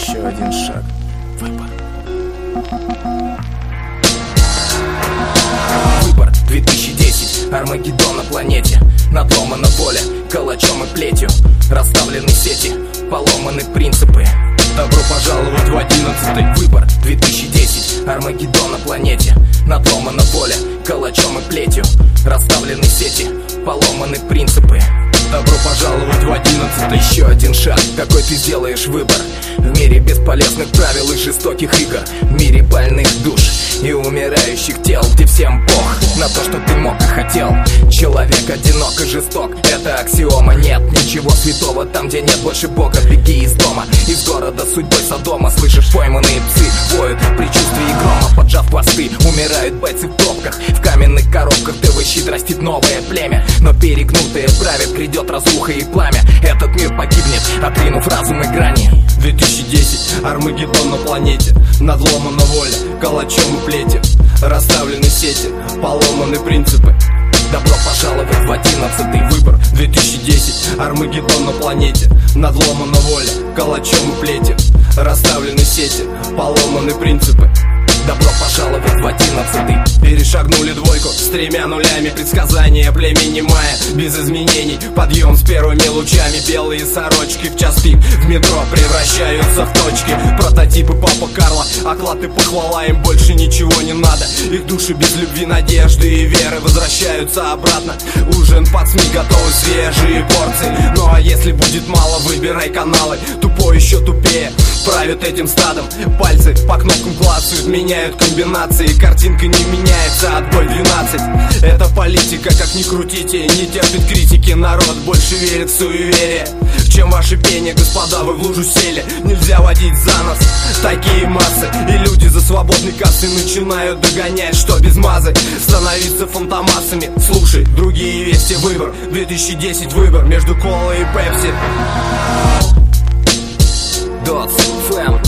Еще один шаг. Выбор. Выбор. 2010 Армагеддон на планете. Надломано поле Калачом и плетью. Расставлены сети Поломаны принципы. Добро пожаловать в одиннадцатый. Выбор. 2010 Армагеддон на планете. Надломано поле Калачом и плетью. Расставлены сети Поломаны принципы. Добро пожаловать в одиннадцатый. Еще шаг, какой ты сделаешь выбор? В мире бесполезных правил и жестоких игр. В мире больных душ и умирающих тел Где всем пох на то, что ты мог и хотел. Человек одинок и жесток, это аксиома. Нет ничего святого там, где нет больше Бога. Беги из дома, из города судьбой Содома Слышишь, пойманные псы. Воют в предчувствии грома Поджав хвосты, умирают бойцы в пробках В каменных коробках. ТВ щит растит новое племя. Но перегнутые правят, грядет разруха и пламя. Этот мир погибнет, отринув разум и грани. 2010, Армагеддон на планете. Надломана воля, калачом и плетью Расставлены сети, поломаны принципы. Добро пожаловать в одиннадцатый выбор 2010, Армагеддон на планете Надломана воля, калачом и плетью. Расставлены сети, поломаны принципы. Добро пожаловать в одиннадцатый. Перешагнули двойку с тремя нулями. Предсказания племени мая без изменений. Подъем с первыми лучами. Белые сорочки в час пик. В метро превращаются в точки. Прототипы папа Карла. Оклад и похвала. Им больше ничего не надо. Их души без любви, надежды и веры Возвращаются обратно Ужин под СМИ готовы свежие порции. Ну а если будет мало, выбирай каналы. Тупой еще тупее Правят этим стадом. Пальцы по кнопкам клацают Меняют комбинации. Картинка не меняется, отбой 12 Это политика, как ни крутите Не терпит критики, народ. Больше верит в суеверие Чем ваше пение, господа, вы в лужу сели. Нельзя водить за нос. Такие массы И люди за свободной кассы начинают догонять Что без мазы, становиться фантомасами. Слушай, вести, выбор 2010 выбор между колой и пепси Дотс, Фэм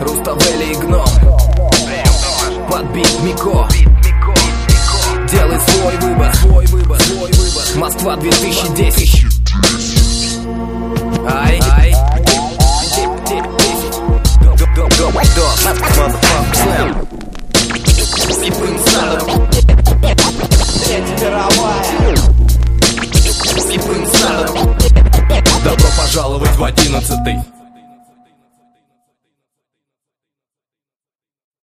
Руставели и Гном Подбит Мико Делай свой выбор, свой выбор, свой выбор Москва 2010 Ай, ай Дотс, motherfucker, Slam Слепым Третья мировая. Добро пожаловать в одиннадцатый